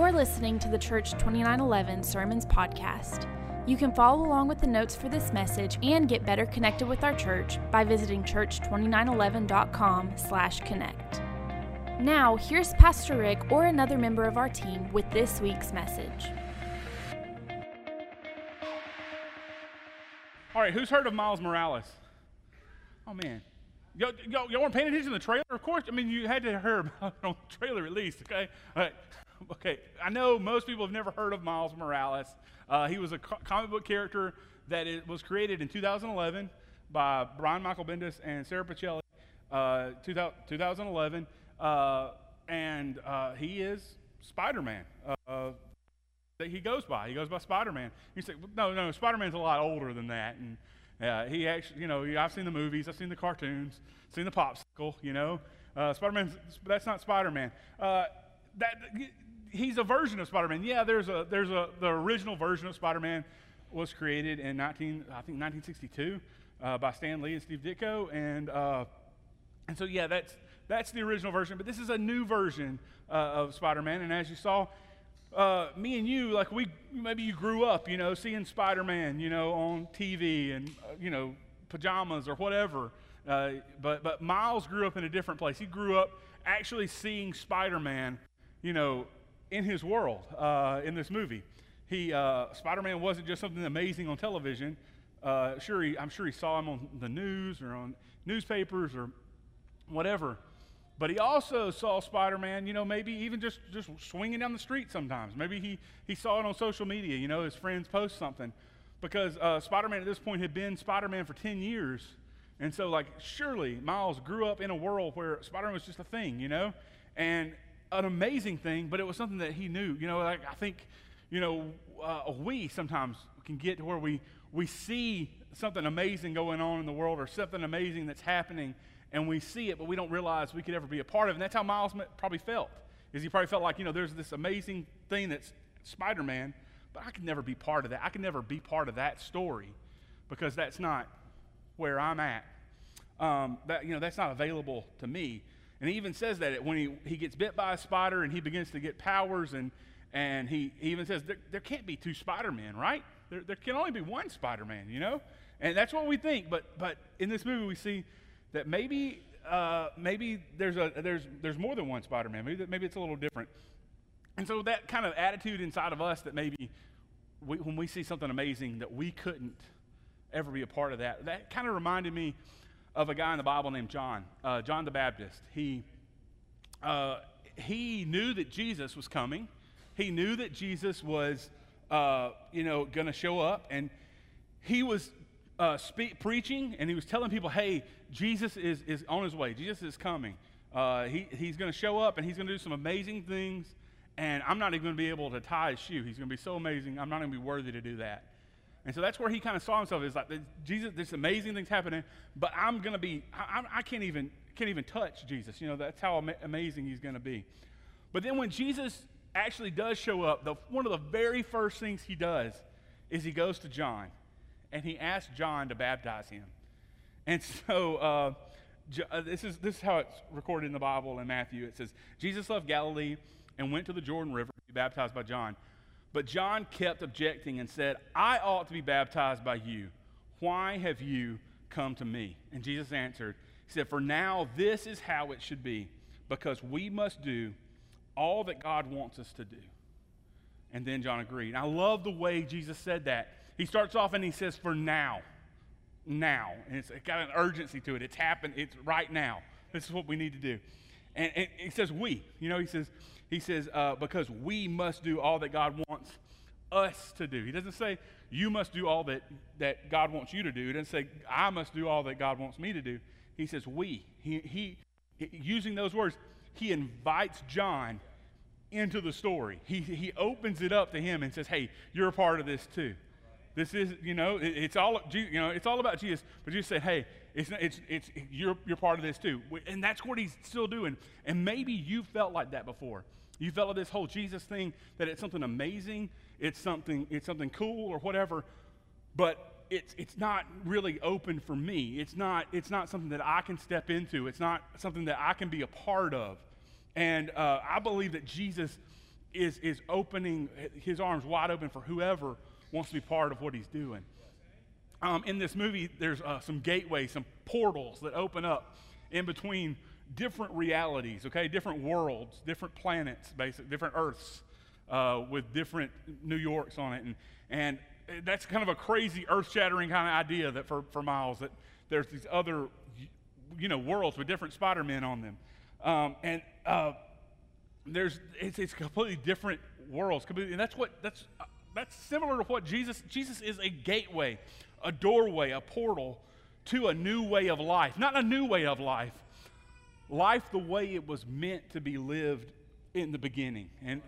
You're listening to the Church 2911 Sermons Podcast. You can follow along with the notes for this message and get better connected with our church by visiting church2911.com slash connect. Now, here's Pastor Rick or another member of our team with this week's message. All right, who's heard of Miles Morales? Oh, man. Y'all, y'all, y'all weren't paying attention to the trailer? Of course. I mean, you had to hear about it on the trailer at least, okay? All right. Okay, I know most people have never heard of Miles Morales. Uh, he was a co- comic book character that it was created in 2011 by Brian Michael Bendis and Sara Pichelli, uh, 2011. Uh, and uh, he is Spider Man. Uh, that he goes by. He goes by Spider Man. You say, no, no, Spider Man's a lot older than that. And uh, he actually, you know, I've seen the movies, I've seen the cartoons, seen the popsicle, you know. Spider Man, that's not Spider Man. That he's a version of Spider Man. Yeah, there's a there's a the original version of Spider Man was created in 19 I think 1962 uh, by Stan Lee and Steve Ditko, and uh, and so yeah, that's that's the original version. But this is a new version uh, of Spider Man, and as you saw uh, me and you, like we, maybe you grew up, you know, seeing Spider Man, you know, on TV and, uh, you know, pajamas or whatever. Uh, but, but Miles grew up in a different place. He grew up actually seeing Spider Man, you know, in his world uh, in this movie. He, uh, Spider Man wasn't just something amazing on television. Uh, sure, he, I'm sure he saw him on the news or on newspapers or whatever. But he also saw Spider Man, you know, maybe even just, just swinging down the street sometimes. Maybe he, he saw it on social media, you know, his friends post something. Because uh, Spider Man at this point had been Spider Man for 10 years. And so, like, surely Miles grew up in a world where Spider Man was just a thing, you know? And an amazing thing, but it was something that he knew. You know, like, I think, you know, uh, we sometimes can get to where we, we see something amazing going on in the world or something amazing that's happening and we see it, but we don't realize we could ever be a part of it. And that's how Miles probably felt. Is he probably felt like, you know, there's this amazing thing that's Spider-Man, but I could never be part of that. I could never be part of that story because that's not where I'm at. Um, that, you know, that's not available to me. And he even says that when he, he gets bit by a spider and he begins to get powers, and, and he, he even says there, there can't be two Spider-Men, right? There, there can only be one Spider-Man, you know? And that's what we think. But, but in this movie, we see that maybe uh, maybe there's a there's there's more than one Spider-Man. Maybe maybe it's a little different. And so that kind of attitude inside of us that maybe we, when we see something amazing that we couldn't ever be a part of that. That kind of reminded me of a guy in the Bible named John, uh, John the Baptist. He uh, he knew that Jesus was coming. He knew that Jesus was, uh, you know, going to show up, and he was uh, speak, preaching and he was telling people, hey, Jesus is, is on his way. Jesus is coming. Uh, he, he's going to show up and he's going to do some amazing things. And I'm not even going to be able to tie his shoe. He's going to be so amazing. I'm not going to be worthy to do that. And so that's where he kind of saw himself. Is like Jesus, this amazing things happening, but I'm to be. I, I, can't even can't even touch Jesus. You know that's how ama- amazing he's to be. But then when Jesus actually does show up, the, one of the very first things he does is he goes to John and he asked John to baptize him. And so uh, uh, this, is, this is how it's recorded in the Bible in Matthew. It says, Jesus left Galilee and went to the Jordan River to be baptized by John. But John kept objecting and said, I ought to be baptized by you. Why have you come to me? And Jesus answered, He said, For now this is how it should be, because we must do all that God wants us to do. And then John agreed. I love the way Jesus said that. He starts off and he says, For now. Now. And it's got an urgency to it. It's happened. It's right now. This is what we need to do. And, and he says, We. You know, he says, he says uh, because we must do all that God wants us to do. He doesn't say, You must do all that, that God wants you to do. He doesn't say, I must do all that God wants me to do. He says, We. He, he, using those words, he invites John into the story. He, he opens it up to him and says, Hey, you're a part of this too. This is, you know, it, it's all, you know, it's all about Jesus. But Jesus said, hey, it's, it's, it's, you're, you're part of this too. And that's what he's still doing. And maybe you felt like that before. You felt like this whole Jesus thing, that it's something amazing, it's something, it's something cool or whatever, but it's, it's not really open for me. It's not, it's not something that I can step into. It's not something that I can be a part of. And uh, I believe that Jesus is, is opening his arms wide open for whoever wants to be part of what he's doing. Um, in this movie, there's uh, some gateways, some portals that open up in between different realities, okay, different worlds, different planets, basically, different Earths uh, with different New Yorks on it. And, and that's kind of a crazy, earth shattering kind of idea that for, for Miles, that there's these other, you know, worlds with different Spider Men on them. Um, and uh, there's, it's, it's completely different worlds. Completely, and that's what, that's, that's similar to what Jesus, Jesus is a gateway, a doorway, a portal to a new way of life. Not a new way of life, life the way it was meant to be lived in the beginning. And,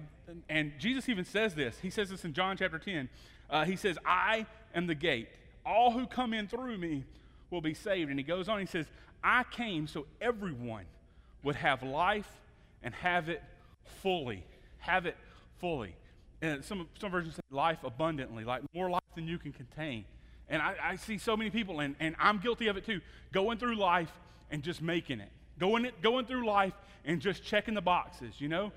and Jesus even says this. He says this in John chapter 10. Uh, he says, I am the gate. All who come in through me will be saved. And he goes on, he says, I came so everyone would have life and have it fully. Have it fully. And some, some versions say life abundantly, like more life than you can contain. And I, I see so many people, and, and I'm guilty of it too, going through life and just making it. Going, it, going through life and just checking the boxes, you know?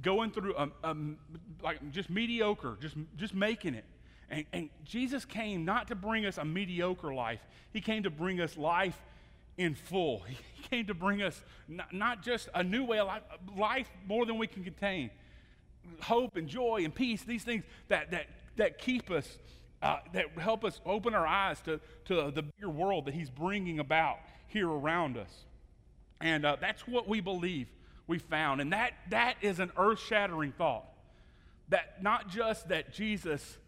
Going through, um, um, like, just mediocre, just, just making it. And, and Jesus came not to bring us a mediocre life, He came to bring us life in full. He came to bring us not, not just a new way of life, life more than we can contain. Hope and joy and peace, these things that, that, that keep us, uh, that help us open our eyes to, to the bigger world that He's bringing about here around us. And uh, that's what we believe we found. And that, that is an earth shattering thought. That not just that Jesus,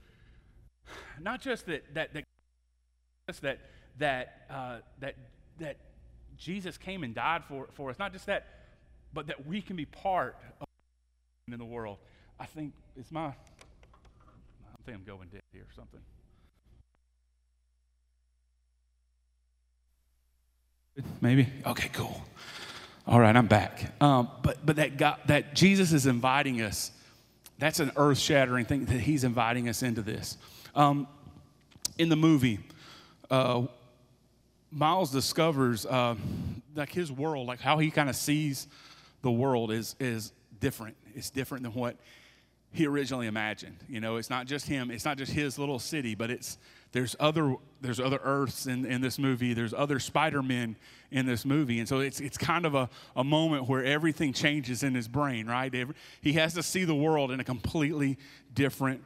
not just that, that, that, that, that, uh, that, that Jesus came and died for, for us, not just that, but that we can be part of in the world. I think it's my, I think I'm going dead here or something. Maybe? Okay, cool. All right, I'm back. Um, but but that, God, that Jesus is inviting us, that's an earth shattering thing that he's inviting us into this. Um, in the movie, uh, Miles discovers uh, like his world, like how he kind of sees the world is, is different. It's different than what he originally imagined. You know, it's not just him, it's not just his little city, but it's there's other there's other Earths in, in this movie. There's other Spider-Men in this movie. And so it's, it's kind of a, a moment where everything changes in his brain, right? He has to see the world in a completely different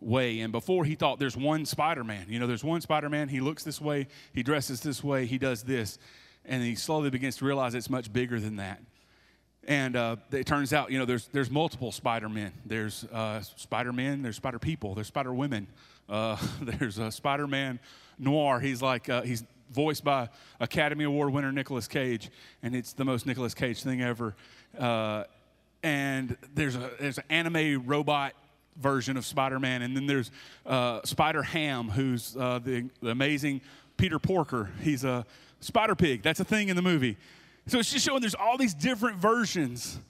way. And before he thought there's one Spider-Man. You know, there's one Spider-Man. He looks this way. He dresses this way. He does this. And he slowly begins to realize it's much bigger than that. And uh, it turns out, you know, there's, there's multiple Spider-Men. There's uh, Spider-Men, there's Spider-People, there's Spider-Women. Uh, there's a Spider-Man noir. He's like, uh, he's voiced by Academy Award winner Nicolas Cage, and it's the most Nicolas Cage thing ever. Uh, and there's, a, there's an anime robot version of Spider-Man, and then there's uh, Spider-Ham, who's the, the amazing Peter Porker. He's a Spider Pig. That's a thing in the movie. So it's just showing there's all these different versions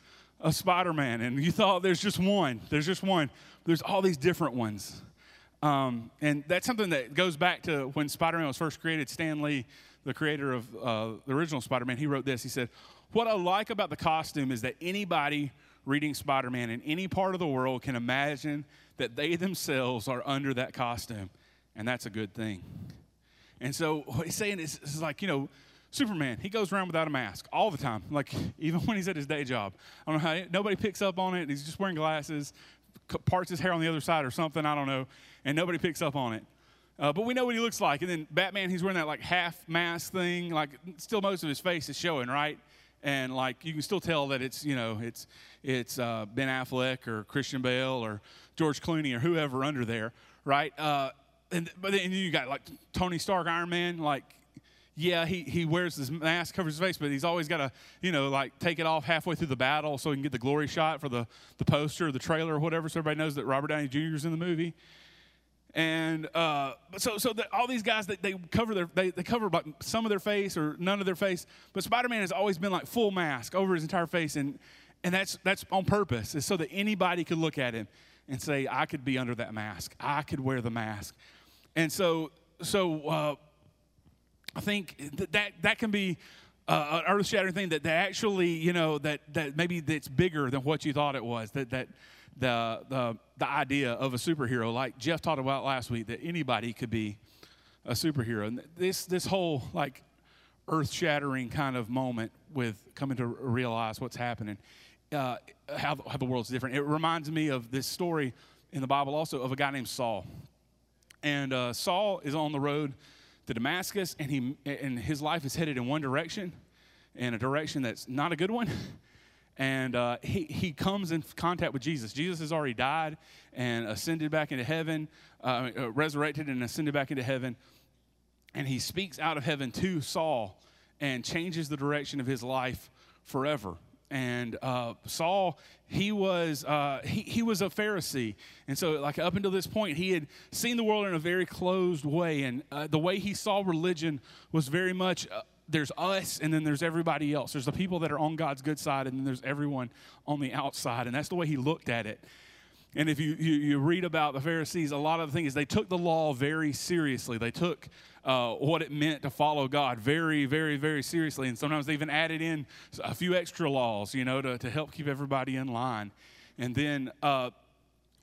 of Spider Man. And you thought there's just one, there's just one. There's all these different ones. Um, and that's something that goes back to when Spider Man was first created. Stan Lee, the creator of uh, the original Spider Man, he wrote this. He said, What I like about the costume is that anybody reading Spider Man in any part of the world can imagine that they themselves are under that costume. And that's a good thing. And so what he's saying is, is like, you know, Superman, he goes around without a mask all the time, like even when he's at his day job. I don't know how nobody picks up on it. He's just wearing glasses, parts his hair on the other side or something. I don't know, and nobody picks up on it. Uh, but we know what he looks like. And then Batman, he's wearing that like half mask thing, like still most of his face is showing, right? And like you can still tell that it's you know it's it's uh, Ben Affleck or Christian Bale or George Clooney or whoever under there, right? Uh, and but then you got like Tony Stark, Iron Man, like yeah, he, he wears his mask, covers his face, but he's always got to, you know, like take it off halfway through the battle so he can get the glory shot for the, the poster or the trailer or whatever, so everybody knows that Robert Downey Jr. is in the movie. And uh, so, so the, all these guys, they, they cover their, they, they cover some of their face or none of their face, but Spider-Man has always been like full mask over his entire face, and and that's that's on purpose, it's so that anybody could look at him and say, I could be under that mask, I could wear the mask, and so so. Uh, I think that, that, that can be uh, an earth-shattering thing that, that actually, you know, that that maybe that's bigger than what you thought it was. That that the the the idea of a superhero, like Jeff talked about last week, that anybody could be a superhero, and this this whole like earth-shattering kind of moment with coming to realize what's happening, uh, how how the world's different. It reminds me of this story in the Bible also of a guy named Saul, and uh, Saul is on the road to Damascus, and he and his life is headed in one direction, in a direction that's not a good one. And uh, he, he comes in contact with Jesus. Jesus has already died and ascended back into heaven, uh, uh, resurrected and ascended back into heaven. And he speaks out of heaven to Saul and changes the direction of his life forever and uh, Saul, he was uh, he, he was a Pharisee, and so like up until this point, he had seen the world in a very closed way, and uh, the way he saw religion was very much. Uh, there's us, and then there's everybody else. There's the people that are on God's good side, and then there's everyone on the outside. And that's the way he looked at it. And if you, you, you, read about the Pharisees, a lot of the things they took the law very seriously. They took uh, what it meant to follow God very, very, very seriously. And sometimes they even added in a few extra laws, you know, to, to help keep everybody in line. And then, uh,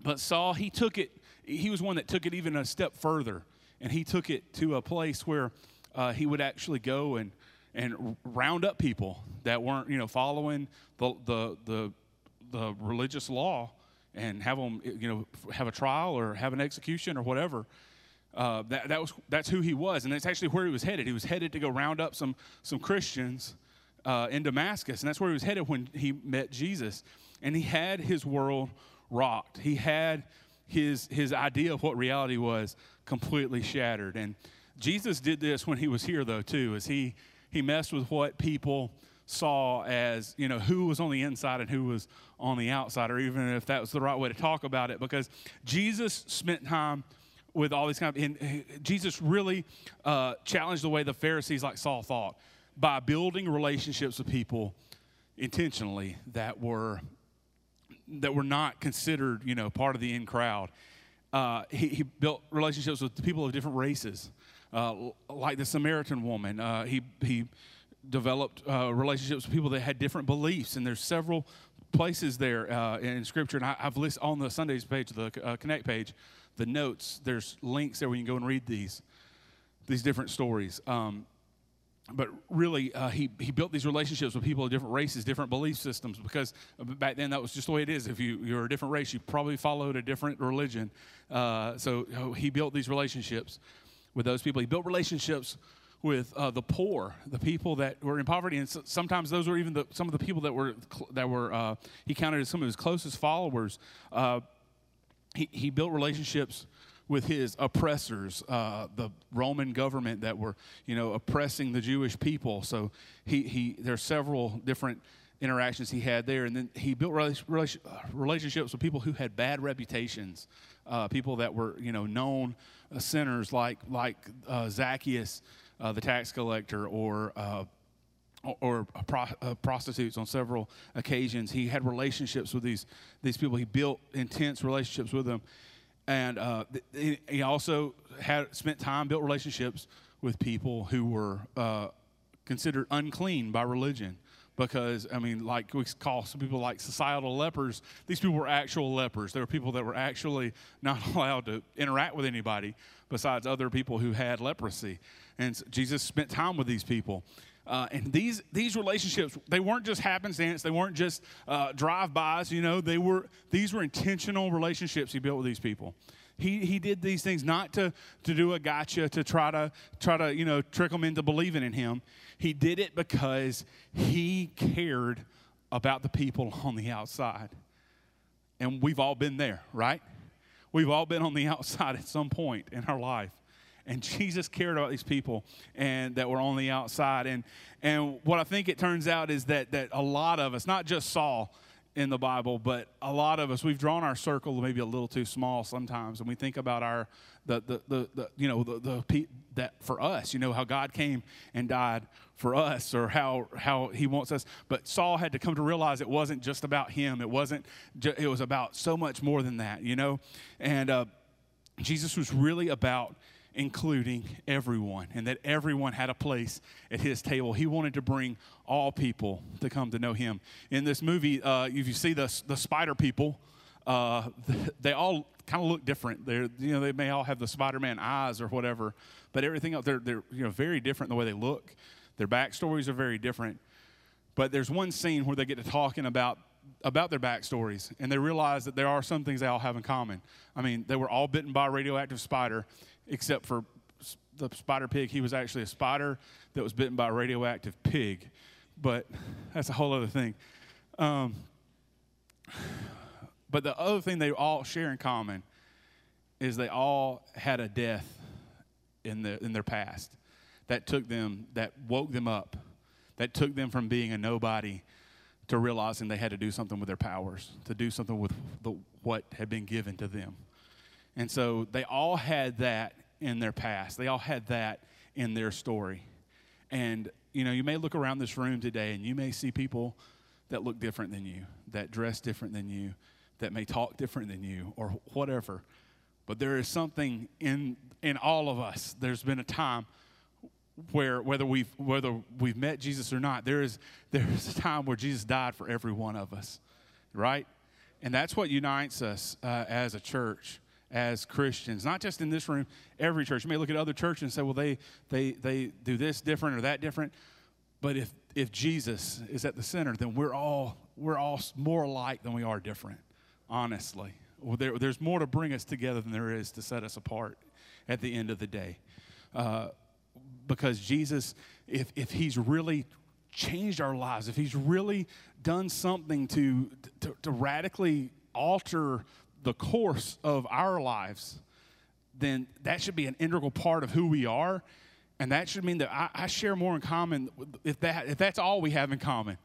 but Saul, he took it, he was one that took it even a step further. And he took it to a place where uh, he would actually go and, and round up people that weren't, you know, following the, the, the, the religious law and have them, you know, have a trial or have an execution or whatever. Uh, that, that was, that's who he was. And that's actually where he was headed. He was headed to go round up some, some Christians uh, in Damascus. And that's where he was headed when he met Jesus. And he had his world rocked. He had his, his idea of what reality was completely shattered. And Jesus did this when he was here, though, too, as he, he messed with what people saw as you know who was on the inside and who was on the outside or even if that was the right way to talk about it because jesus spent time with all these kind of and jesus really uh, challenged the way the pharisees like saul thought by building relationships with people intentionally that were that were not considered you know part of the in crowd. Uh, he, he, built relationships with people of different races uh, like the samaritan woman. Uh, he, he developed uh, relationships with people that had different beliefs, and there's several places there uh, in Scripture. And I, have listed on the Sundays page, the uh, Connect page, the notes. There's links there where you can go and read these these different stories. Um, but really, uh, he, he built these relationships with people of different races, different belief systems, because back then that was just the way it is. If you, you're a different race, you probably followed a different religion. Uh, so he built these relationships with those people. He built relationships with uh, the poor, the people that were in poverty, and sometimes those were even the, some of the people that were that were uh, he counted as some of his closest followers. Uh, he, he built relationships with his oppressors, uh, the Roman government that were you know oppressing the Jewish people. So he he there's several different interactions he had there, and then he built relationships with people who had bad reputations, uh, people that were you know known uh, sinners like like Zacchaeus uh, the tax collector or uh, or uh, prostitutes on several occasions. He had relationships with these these people. He built intense relationships with them, and uh, he also had spent time built relationships with people who were uh, considered unclean by religion. Because I mean, like we call some people like societal lepers. These people were actual lepers. They were people that were actually not allowed to interact with anybody besides other people who had leprosy. And Jesus spent time with these people. Uh, and these these relationships they weren't just happenstance. They weren't just uh, drive-bys you know. They were these were intentional relationships he built with these people. He, he did these things not to, to do a gotcha to try to try to you know trick them into believing in him. He did it because he cared about the people on the outside. And we've all been there right? We've all been on the outside at some point in our life and Jesus cared about these people and that were on the outside. And and what I think it turns out is that that a lot of us, not just Saul in the Bible, but a lot of us, we've drawn our circle maybe a little too small sometimes, and we think about our the the the, the you know the, the that for us, you know how God came and died for us, or how how He wants us. But Saul had to come to realize it wasn't just about him. It wasn't. It was about so much more than that, you know. And uh, Jesus was really about including everyone, and that everyone had a place at his table. He wanted to bring all people to come to know him. In this movie, uh, if you see the, the spider people, uh, they all kind of look different. They're, you know, they may all have the Spider-Man eyes or whatever, but everything else, they're, they're you know, very different in the way they look. Their backstories are very different. But there's one scene where they get to talking about about their backstories, and they realize that there are some things they all have in common. I mean, they were all bitten by a radioactive spider, except for the spider pig. He was actually a spider that was bitten by a radioactive pig, but that's a whole other thing. Um, but the other thing they all share in common is they all had a death in, the, in their past that took them, that woke them up, that took them from being a nobody to realizing they had to do something with their powers, to do something with the, what had been given to them. And so they all had that in their past. They all had that in their story. And, you know, you may look around this room today and you may see people that look different than you, that dress different than you, that may talk different than you, or whatever. But there is something in, in all of us. There's been a time where whether we've whether we've met Jesus or not, there is there is a time where Jesus died for every one of us, right? And that's what unites us uh, as a church, as Christians. Not just in this room, every church. You may look at other churches and say, well, they they they do this different or that different. But if if Jesus is at the center, then we're all we're all more alike than we are different. Honestly, well, there, there's more to bring us together than there is to set us apart. At the end of the day. Uh, because Jesus, if, if He's really changed our lives, if He's really done something to, to, to radically alter the course of our lives, then that should be an integral part of who we are. And that should mean that I, I, share more in common. If, that, if that's all we have in common,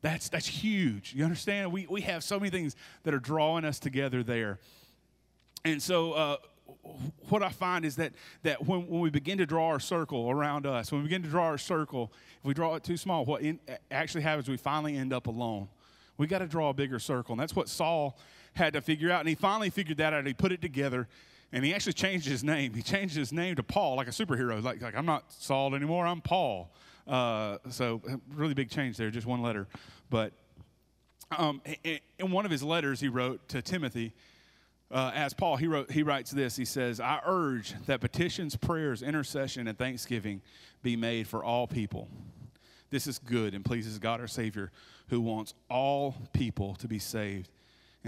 that's, that's huge. You understand? We, we have so many things that are drawing us together there. And so, uh, what I find is that, that when, when we begin to draw our circle around us, when we begin to draw our circle, if we draw it too small, what in, actually happens, we finally end up alone. We got to draw a bigger circle. And that's what Saul had to figure out. And he finally figured that out. He put it together. And he actually changed his name. He changed his name to Paul, like a superhero. Like, like I'm not Saul anymore, I'm Paul. Uh, so, really big change there, just one letter. But um, in one of his letters he wrote to Timothy, uh, as Paul, he, wrote, he writes this. He says, I urge that petitions, prayers, intercession, and thanksgiving be made for all people. This is good and pleases God our Savior, who wants all people to be saved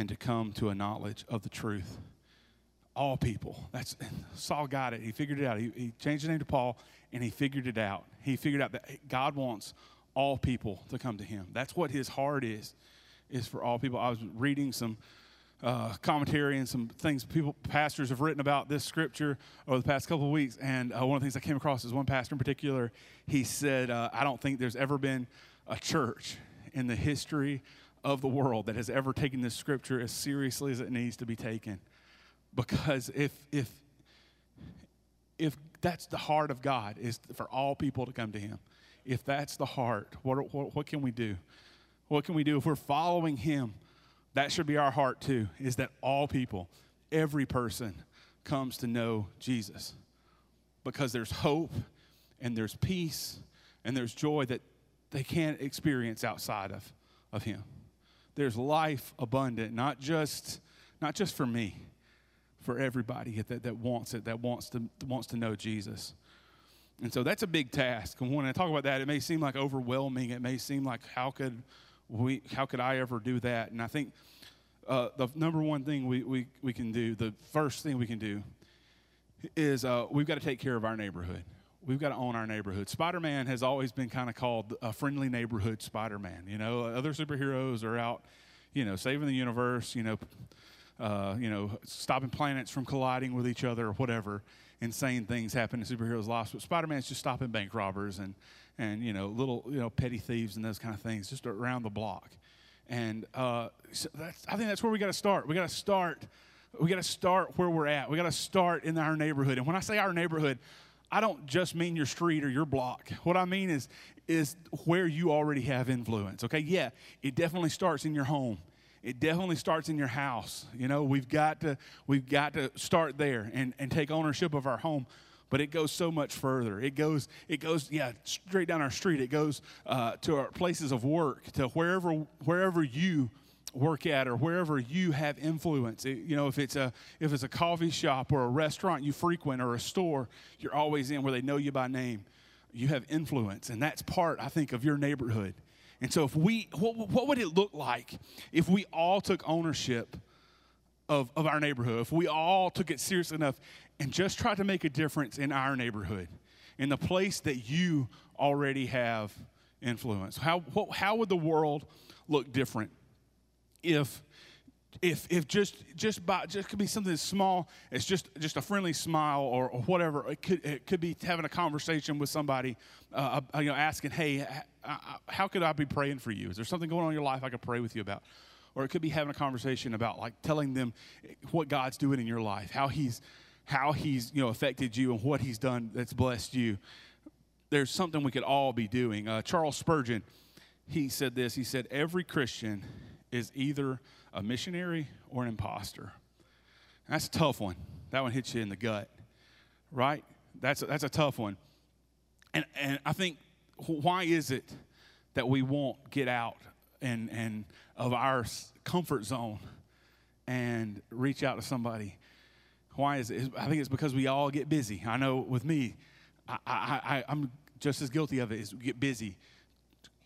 and to come to a knowledge of the truth. All people. That's Saul got it. He figured it out. He, he changed his name to Paul, and he figured it out. He figured out that God wants all people to come to Him. That's what His heart is, is for all people. I was reading some uh, commentary and some things people pastors have written about this scripture over the past couple of weeks and uh, one of the things i came across is one pastor in particular he said uh, i don't think there's ever been a church in the history of the world that has ever taken this scripture as seriously as it needs to be taken because if if if that's the heart of god is for all people to come to him if that's the heart what, what, what can we do what can we do if we're following him that should be our heart too, is that all people, every person comes to know Jesus. Because there's hope and there's peace and there's joy that they can't experience outside of, of Him. There's life abundant, not just, not just for me, for everybody that, that wants it, that wants to, wants to know Jesus. And so that's a big task. And when I talk about that, it may seem like overwhelming. It may seem like, how could we, how could I ever do that? And I think uh, the number one thing we, we, we can do, the first thing we can do, is uh, we've got to take care of our neighborhood. We've got to own our neighborhood. Spider Man has always been kind of called a friendly neighborhood Spider Man. You know, other superheroes are out, you know, saving the universe, you know, uh, you know, stopping planets from colliding with each other or whatever insane things happen in superheroes' lives. But Spider Man's just stopping bank robbers and and you know little you know petty thieves and those kind of things just around the block. And uh, so I think that's where we got to start. We got to start. We got to start where we're at. We got to start in our neighborhood. And when I say our neighborhood, I don't just mean your street or your block. What I mean is is where you already have influence. Okay, yeah, it definitely starts in your home. It definitely starts in your house. You know, we've got to we've got to start there and, and take ownership of our home. but it goes so much further. It goes, it goes, yeah, straight down our street. It goes uh, to our places of work, to wherever, wherever you work at or wherever you have influence. It, you know, if it's a if it's a coffee shop or a restaurant you frequent or a store you're always in where they know you by name, you have influence, and that's part I think of your neighborhood. And so, if we, what, what would it look like if we all took ownership of, of our neighborhood? If we all took it serious enough and just tried to make a difference in our neighborhood, in the place that you already have influence? How, what, how would the world look different if if if just just by just could be something small as just just a friendly smile or, or whatever. It could it could be having a conversation with somebody uh, you know asking hey how could I be praying for you? Is there something going on in your life I could pray with you about? Or it could be having a conversation about like telling them what God's doing in your life how he's how he's you know affected you and what he's done that's blessed you. There's something we could all be doing. Uh, Charles Spurgeon he said this. He said every Christian is either a missionary or an impostor. That's a tough one. That one hits you in the gut, right? That's a, that's a tough one. And, and I think, why is it that we won't get out and, and of our comfort zone and reach out to somebody? Why is it? I think it's because we all get busy. I know with me, I, I, I, am just as guilty of it. Is get busy,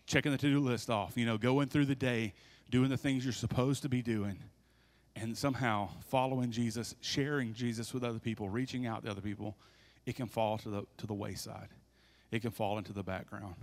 checking the to-do list off. You know, going through the day, doing the things you're supposed to be doing, and somehow following Jesus, sharing Jesus with other people, reaching out to other people, it can fall to the, to the wayside. It can fall into the background.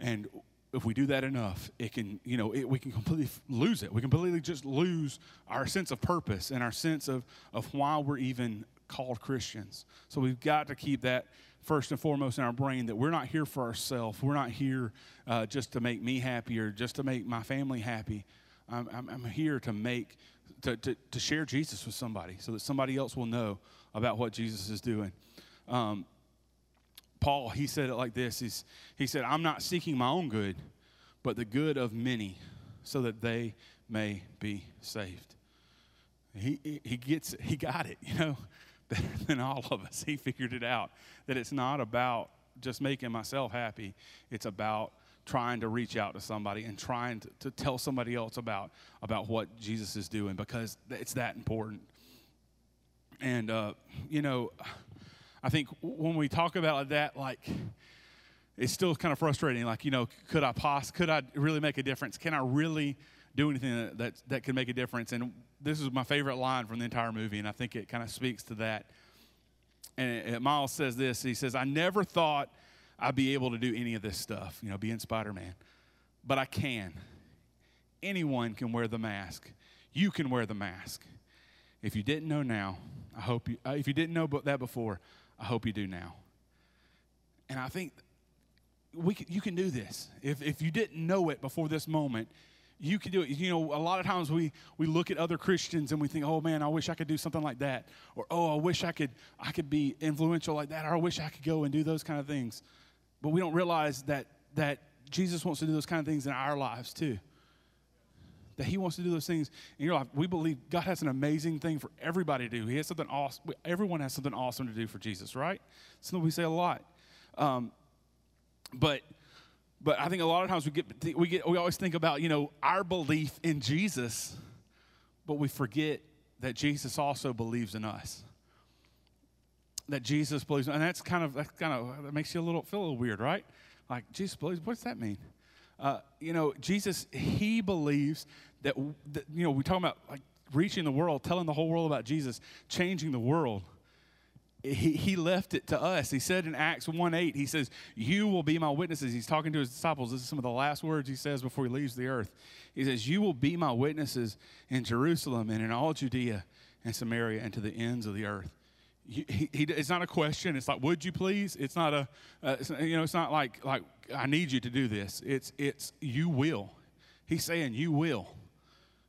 And if we do that enough, it can, you know, it, we can completely lose it. We completely just lose our sense of purpose and our sense of, of why we're even called Christians. So we've got to keep that first and foremost in our brain that we're not here for ourselves. We're not here uh, just to make me happy or just to make my family happy. I'm, I'm, I'm here to make, to, to, to, share Jesus with somebody so that somebody else will know about what Jesus is doing. Um, Paul, he said it like this He's, He said, I'm not seeking my own good, but the good of many so that they may be saved. He, he gets he got it, you know than all of us. He figured it out that it's not about just making myself happy, it's about trying to reach out to somebody and trying to, to tell somebody else about, about what Jesus is doing because it's that important. And, uh, you know, I think when we talk about that, like, it's still kind of frustrating. Like, you know, could I pos- could I really make a difference? Can I really do anything that, that, that could make a difference? And this is my favorite line from the entire movie, and I think it kind of speaks to that. And Miles says this He says, I never thought I'd be able to do any of this stuff, you know, being Spider Man, but I can. Anyone can wear the mask. You can wear the mask. If you didn't know now, I hope you, uh, if you didn't know that before, I hope you do now. And I think we can, you can do this. If, if you didn't know it before this moment, you can do it. You know, a lot of times we, we look at other Christians and we think, oh man, I wish I could do something like that. Or, oh, I wish I could, I could be influential like that. Or I wish I could go and do those kind of things. But we don't realize that, that Jesus wants to do those kind of things in our lives too. That he wants to do those things in your life. We believe God has an amazing thing for everybody to do. He has something awesome. Everyone has something awesome to do for Jesus, right? Something we say a lot. Um, but but I think a lot of times we get we get we always think about you know our belief in Jesus, but we forget that Jesus also believes in us. That Jesus believes, and that's kind of that kind of that makes you a little feel a little weird, right? Like Jesus believes. What does that mean? Uh, you know, Jesus he believes that, that you know we talk about like reaching the world, telling the whole world about Jesus, changing the world he, he left it to us. He said in Acts 1 8, he says, You will be my witnesses. He's talking to his disciples. This is some of the last words he says before he leaves the earth. He says, You will be my witnesses in Jerusalem and in all Judea and Samaria and to the ends of the earth. He, he, it's not a question. It's like, would you please? It's not a, uh, it's, you know, it's not like, like, I need you to do this. It's, it's, you will. He's saying, you will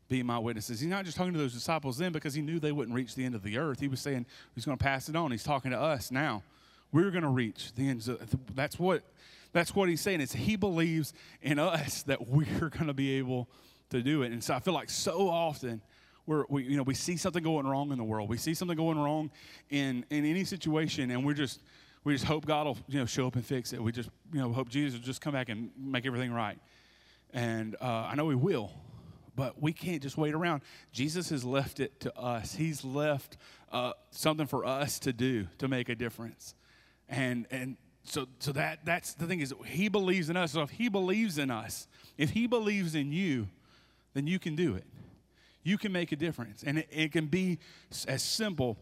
be my witnesses. He's not just talking to those disciples then because he knew they wouldn't reach the end of the earth. He was saying he's going to pass it on. He's talking to us now. We're going to reach the ends. Of, that's what that's what he's saying. Is he believes in us that we're going to be able to do it. And so I feel like so often we're, we, you know, we see something going wrong in the world. We see something going wrong in, in any situation, and we're just, we just hope God will, you know, show up and fix it. We just, you know, hope Jesus will just come back and make everything right. And uh, I know He will, but we can't just wait around. Jesus has left it to us. He's left uh, something for us to do to make a difference. And and so so that that's the thing is He believes in us. So if He believes in us, if He believes in you, then you can do it. You can make a difference, and it, it can be as simple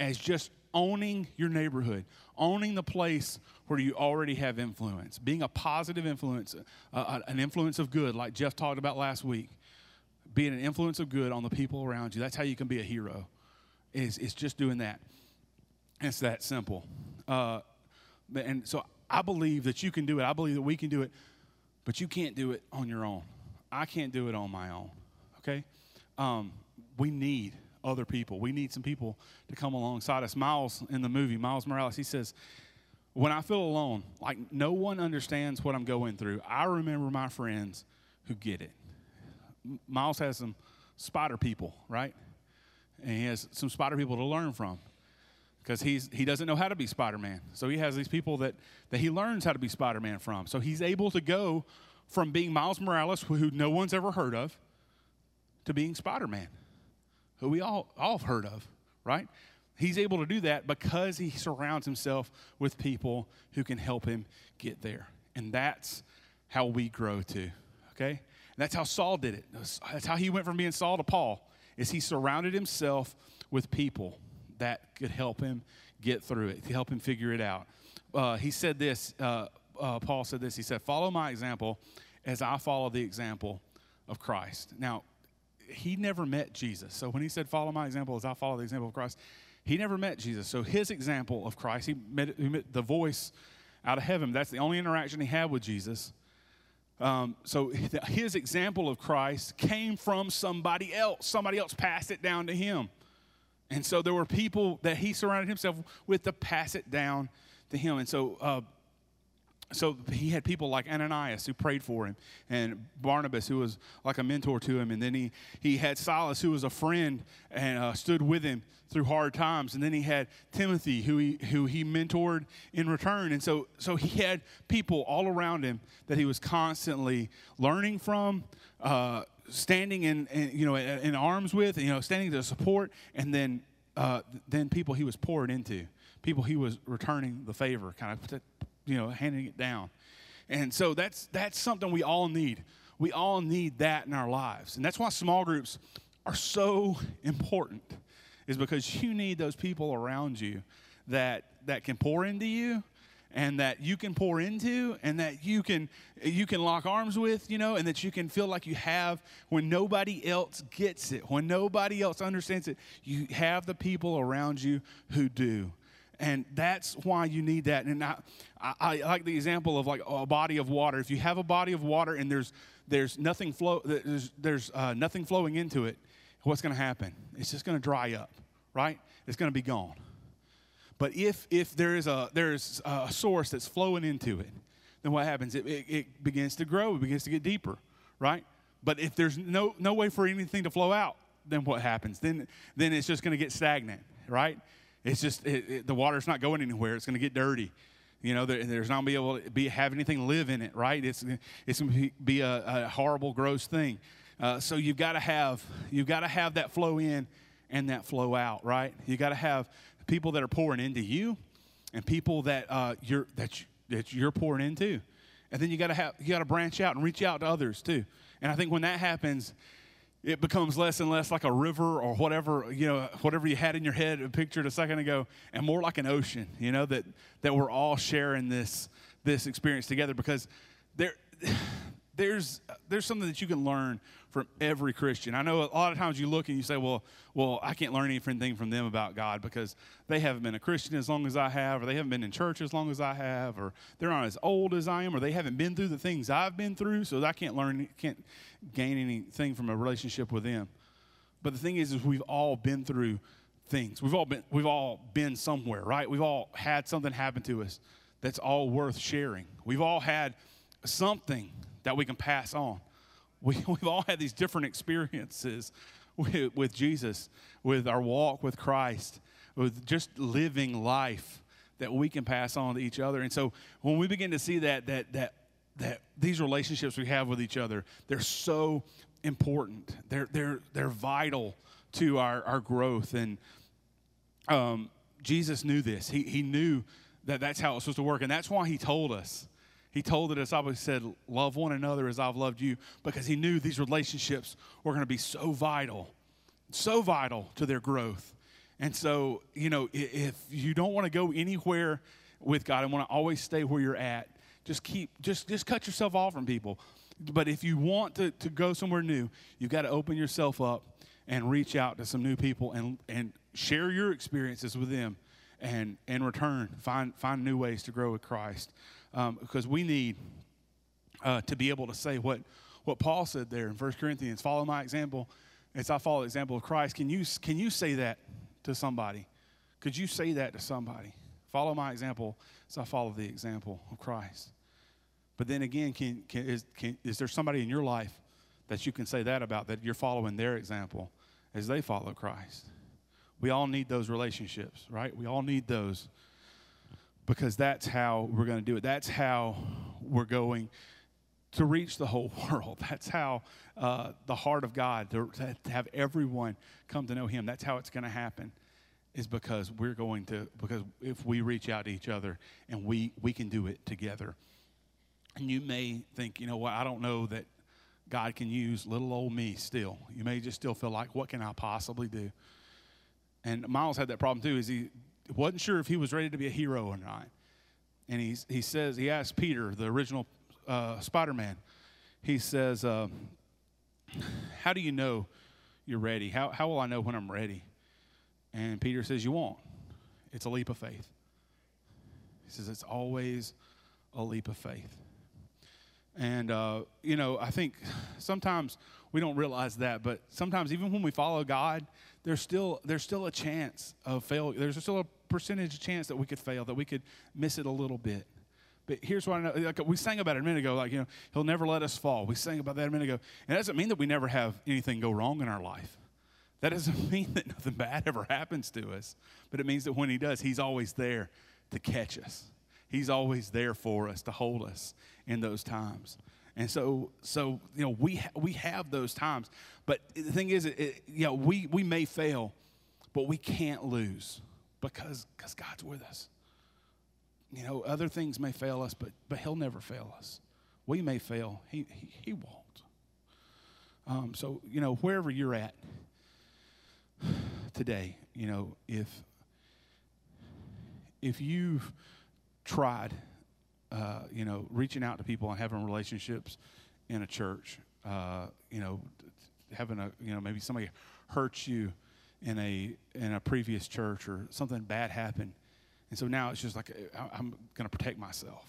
as just owning your neighborhood, owning the place where you already have influence, being a positive influence, uh, uh, an influence of good, like Jeff talked about last week, being an influence of good on the people around you. That's how you can be a hero. Is it's just doing that. It's that simple. Uh, and so I believe that you can do it. I believe that we can do it, but you can't do it on your own. I can't do it on my own. Okay, um, we need other people. We need some people to come alongside us. Miles in the movie, Miles Morales, he says, When I feel alone, like no one understands what I'm going through, I remember my friends who get it. Miles has some spider people, right? And he has some spider people to learn from because he's he doesn't know how to be Spider-Man. So he has these people that that he learns how to be Spider-Man from. So he's able to go from being Miles Morales, who no one's ever heard of, to being Spider-Man who we all, all have heard of, right? He's able to do that because he surrounds himself with people who can help him get there. And that's how we grow too, okay? That's how Saul did it. That's how he went from being Saul to Paul, is he surrounded himself with people that could help him get through it, to help him figure it out. Uh, he said this, uh, uh, Paul said this, he said, follow my example as I follow the example of Christ. Now, he never met Jesus. So when he said, Follow my example as I follow the example of Christ, he never met Jesus. So his example of Christ, he met, he met the voice out of heaven. That's the only interaction he had with Jesus. Um, so his example of Christ came from somebody else. Somebody else passed it down to him. And so there were people that he surrounded himself with to pass it down to him. And so uh, so he had people like Ananias who prayed for him, and Barnabas who was like a mentor to him, and then he he had Silas who was a friend and uh, stood with him through hard times, and then he had Timothy who he who he mentored in return, and so so he had people all around him that he was constantly learning from. Uh, standing in, in, you know in arms with you know standing to support and then uh, then people he was poured into people he was returning the favor kind of you know, handing it down. And so that's that's something we all need. We all need that in our lives. And that's why small groups are so important. Is because you need those people around you that that can pour into you and that you can pour into and that you can you can lock arms with you know and that you can feel like you have when nobody else gets it when nobody else understands it you have the people around you who do and that's why you need that. And I, I, like the example of like a body of water. If you have a body of water and there's there's nothing flow there's there's uh, nothing flowing into it, what's going to happen? It's just going to dry up, right? It's going to be gone. But if if there is a there's a source that's flowing into it, then what happens? It, it, it begins to grow. It begins to get deeper, right? But if there's no no way for anything to flow out, then what happens? Then then it's just going to get stagnant, right? It's just it, it, the water's not going anywhere. It's going to get dirty. You know, there, there's not going to be able to be have anything live in it, right? It's it's going to be a, a horrible, gross thing. Uh, so you've got to have you've got to have that flow in and that flow out, right? You got to have people that are pouring into you, and people that uh, you're that you, that you're pouring into, and then you got to have you got to branch out and reach out to others too. And I think when that happens, it becomes less and less like a river or whatever you know whatever you had in your head pictured a second ago and more like an ocean you know that that we're all sharing this this experience together because there there's there's something that you can learn from every Christian. I know a lot of times you look and you say, "Well, well, I can't learn anything from them about God because they haven't been a Christian as long as I have, or they haven't been in church as long as I have, or they're not as old as I am, or they haven't been through the things I've been through, so I can't learn, can't gain anything from a relationship with them." But the thing is, is we've all been through things. We've all been we've all been somewhere, right? We've all had something happen to us that's all worth sharing. We've all had something that we can pass on. We, we've all had these different experiences with, with Jesus, with our walk with Christ, with just living life that we can pass on to each other. And so when we begin to see that that that that these relationships we have with each other, they're so important. They're they're they're vital to our, our growth. And um, Jesus knew this. He, he knew that that's how it was supposed to work. And that's why he told us. He told the disciples, he said, Love one another as I've loved you, because he knew these relationships were going to be so vital, so vital to their growth. And so, you know, if you don't want to go anywhere with God and want to always stay where you're at, just keep, just, just cut yourself off from people. But if you want to, to go somewhere new, you've got to open yourself up and reach out to some new people and, and share your experiences with them and in return find, find new ways to grow with Christ. Um, because we need uh, to be able to say what, what Paul said there in 1 Corinthians follow my example as I follow the example of Christ. Can you, can you say that to somebody? Could you say that to somebody? Follow my example as I follow the example of Christ. But then again, can, can, is, can, is there somebody in your life that you can say that about, that you're following their example as they follow Christ? We all need those relationships, right? We all need those because that's how we're going to do it. That's how we're going to reach the whole world. That's how uh, the heart of God, to, to have everyone come to know Him, that's how it's going to happen is because we're going to because if we reach out to each other and we we can do it together. And you may think you know what? I don't know that god can use little old me still. You may just still feel like what can i possibly do? And miles had that problem too is he wasn't sure if he was ready to be a hero or not and he, he says he asked peter the original uh, spider-man he says uh, how do you know you're ready how, how will i know when i'm ready and Peter says, You won't. It's a leap of faith. He says, It's always a leap of faith. And, uh, you know, I think sometimes we don't realize that, but sometimes even when we follow God, there's still, there's still a chance of failure. There's still a percentage chance that we could fail, that we could miss it a little bit. But here's what I know. Like we sang about it a minute ago, like, you know, He'll never let us fall. We sang about that a minute ago. And that doesn't mean that we never have anything go wrong in our life. That doesn't mean that nothing bad ever happens to us, but it means that when He does, He's always there to catch us. He's always there for us to hold us in those times. And so, so you know, we ha- we have those times, but the thing is, it, it, you know, we we may fail, but we can't lose because because God's with us. You know, other things may fail us, but but He'll never fail us. We may fail, He He, he won't. Um, so you know, wherever you're at, today, you know, if if you've tried, uh, you know, reaching out to people and having relationships in a church, uh, you know, having a, you know, maybe somebody hurt you in a in a previous church or something bad happened, and so now it's just like I'm going to protect myself.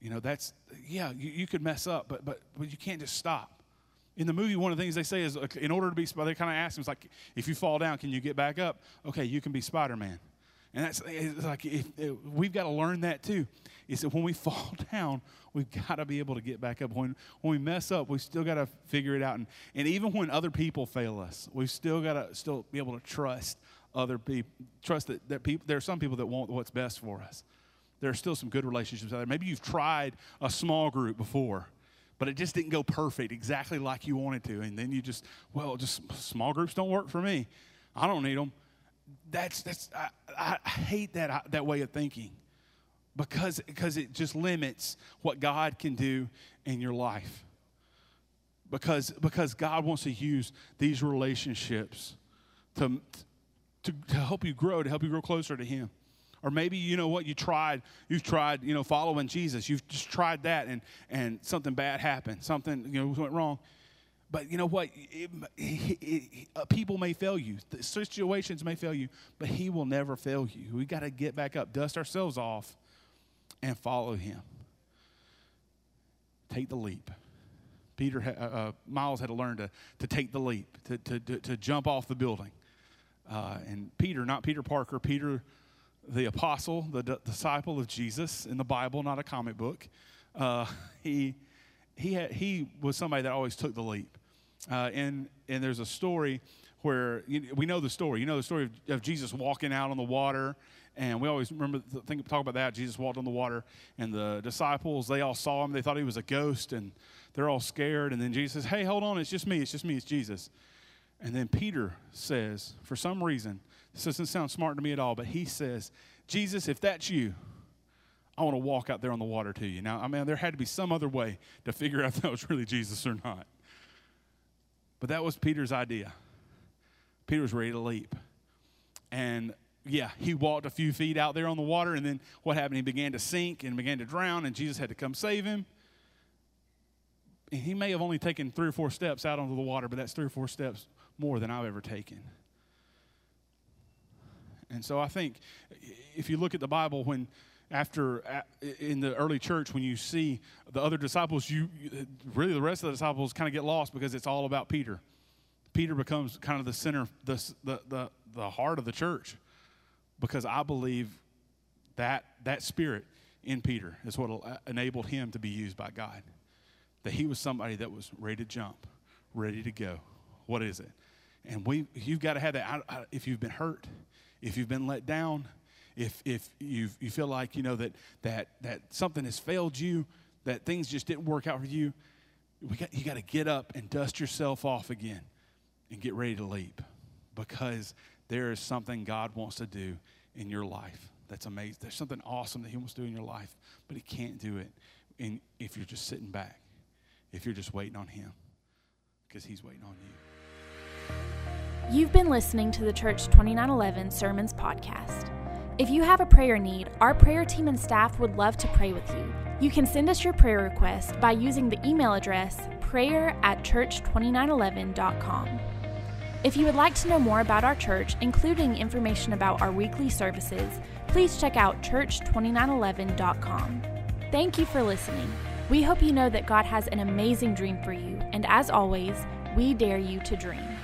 You know, that's yeah, you, you could mess up, but but but you can't just stop in the movie, one of the things they say is, in order to be, they kind of ask him, it's like, if you fall down, can you get back up? Okay, you can be Spider Man. And that's like, if, if, we've got to learn that too. Is that when we fall down, we've got to be able to get back up. When, when we mess up, we still got to figure it out. And, and even when other people fail us, we've still got to still be able to trust other people, trust that, that people, there are some people that want what's best for us. There are still some good relationships out there. Maybe you've tried a small group before but it just didn't go perfect exactly like you wanted to. And then you just, well, just small groups don't work for me. I don't need them. That's, that's I, I hate that, that way of thinking because, because it just limits what God can do in your life. Because, because God wants to use these relationships to, to, to help you grow, to help you grow closer to Him. Or maybe you know what you tried, you've tried, you know, following Jesus. You've just tried that and and something bad happened. Something, you know, went wrong. But you know what? It, it, it, uh, people may fail you. The situations may fail you, but he will never fail you. We got to get back up, dust ourselves off, and follow him. Take the leap. Peter, uh, uh, Miles had to learn to, to take the leap, to, to, to, to jump off the building. Uh, and Peter, not Peter Parker, Peter the apostle, the d- disciple of Jesus in the Bible, not a comic book, uh, he, he, had, he was somebody that always took the leap. Uh, and and there's a story where you, we know the story. You know the story of, of Jesus walking out on the water, and we always remember think talk about that. Jesus walked on the water, and the disciples they all saw him. They thought he was a ghost, and they're all scared. And then Jesus says, "Hey, hold on, it's just me. It's just me. It's Jesus." And then Peter says, for some reason, this doesn't sound smart to me at all, but he says, "Jesus, if that's you." I want to walk out there on the water to you. Now, I mean, there had to be some other way to figure out if that was really Jesus or not. But that was Peter's idea. Peter was ready to leap. And yeah, he walked a few feet out there on the water, and then what happened? He began to sink and began to drown, and Jesus had to come save him. And he may have only taken three or four steps out onto the water, but that's three or four steps more than I've ever taken. And so I think if you look at the Bible, when after in the early church, when you see the other disciples, you really the rest of the disciples kind of get lost because it's all about Peter. Peter becomes kind of the center, the, the, the, the heart of the church because I believe that that spirit in Peter is what enabled him to be used by God. That he was somebody that was ready to jump, ready to go. What is it? And we, you've got to have that. I, I, if you've been hurt, if you've been let down, if if you you feel like you know that that that something has failed you, that things just didn't work out for you, we got, you got to get up and dust yourself off again and get ready to leap because there is something God wants to do in your life that's amazing. There's something awesome that He wants to do in your life, but He can't do it in, if you're just sitting back, if you're just waiting on Him, because He's waiting on you. You've been listening to the Church 2911 Sermons Podcast. If you have a prayer need, our prayer team and staff would love to pray with you. You can send us your prayer request by using the email address prayer at church2911.com. If you would like to know more about our church, including information about our weekly services, please check out church2911.com. Thank you for listening. We hope you know that God has an amazing dream for you, and as always, we dare you to dream.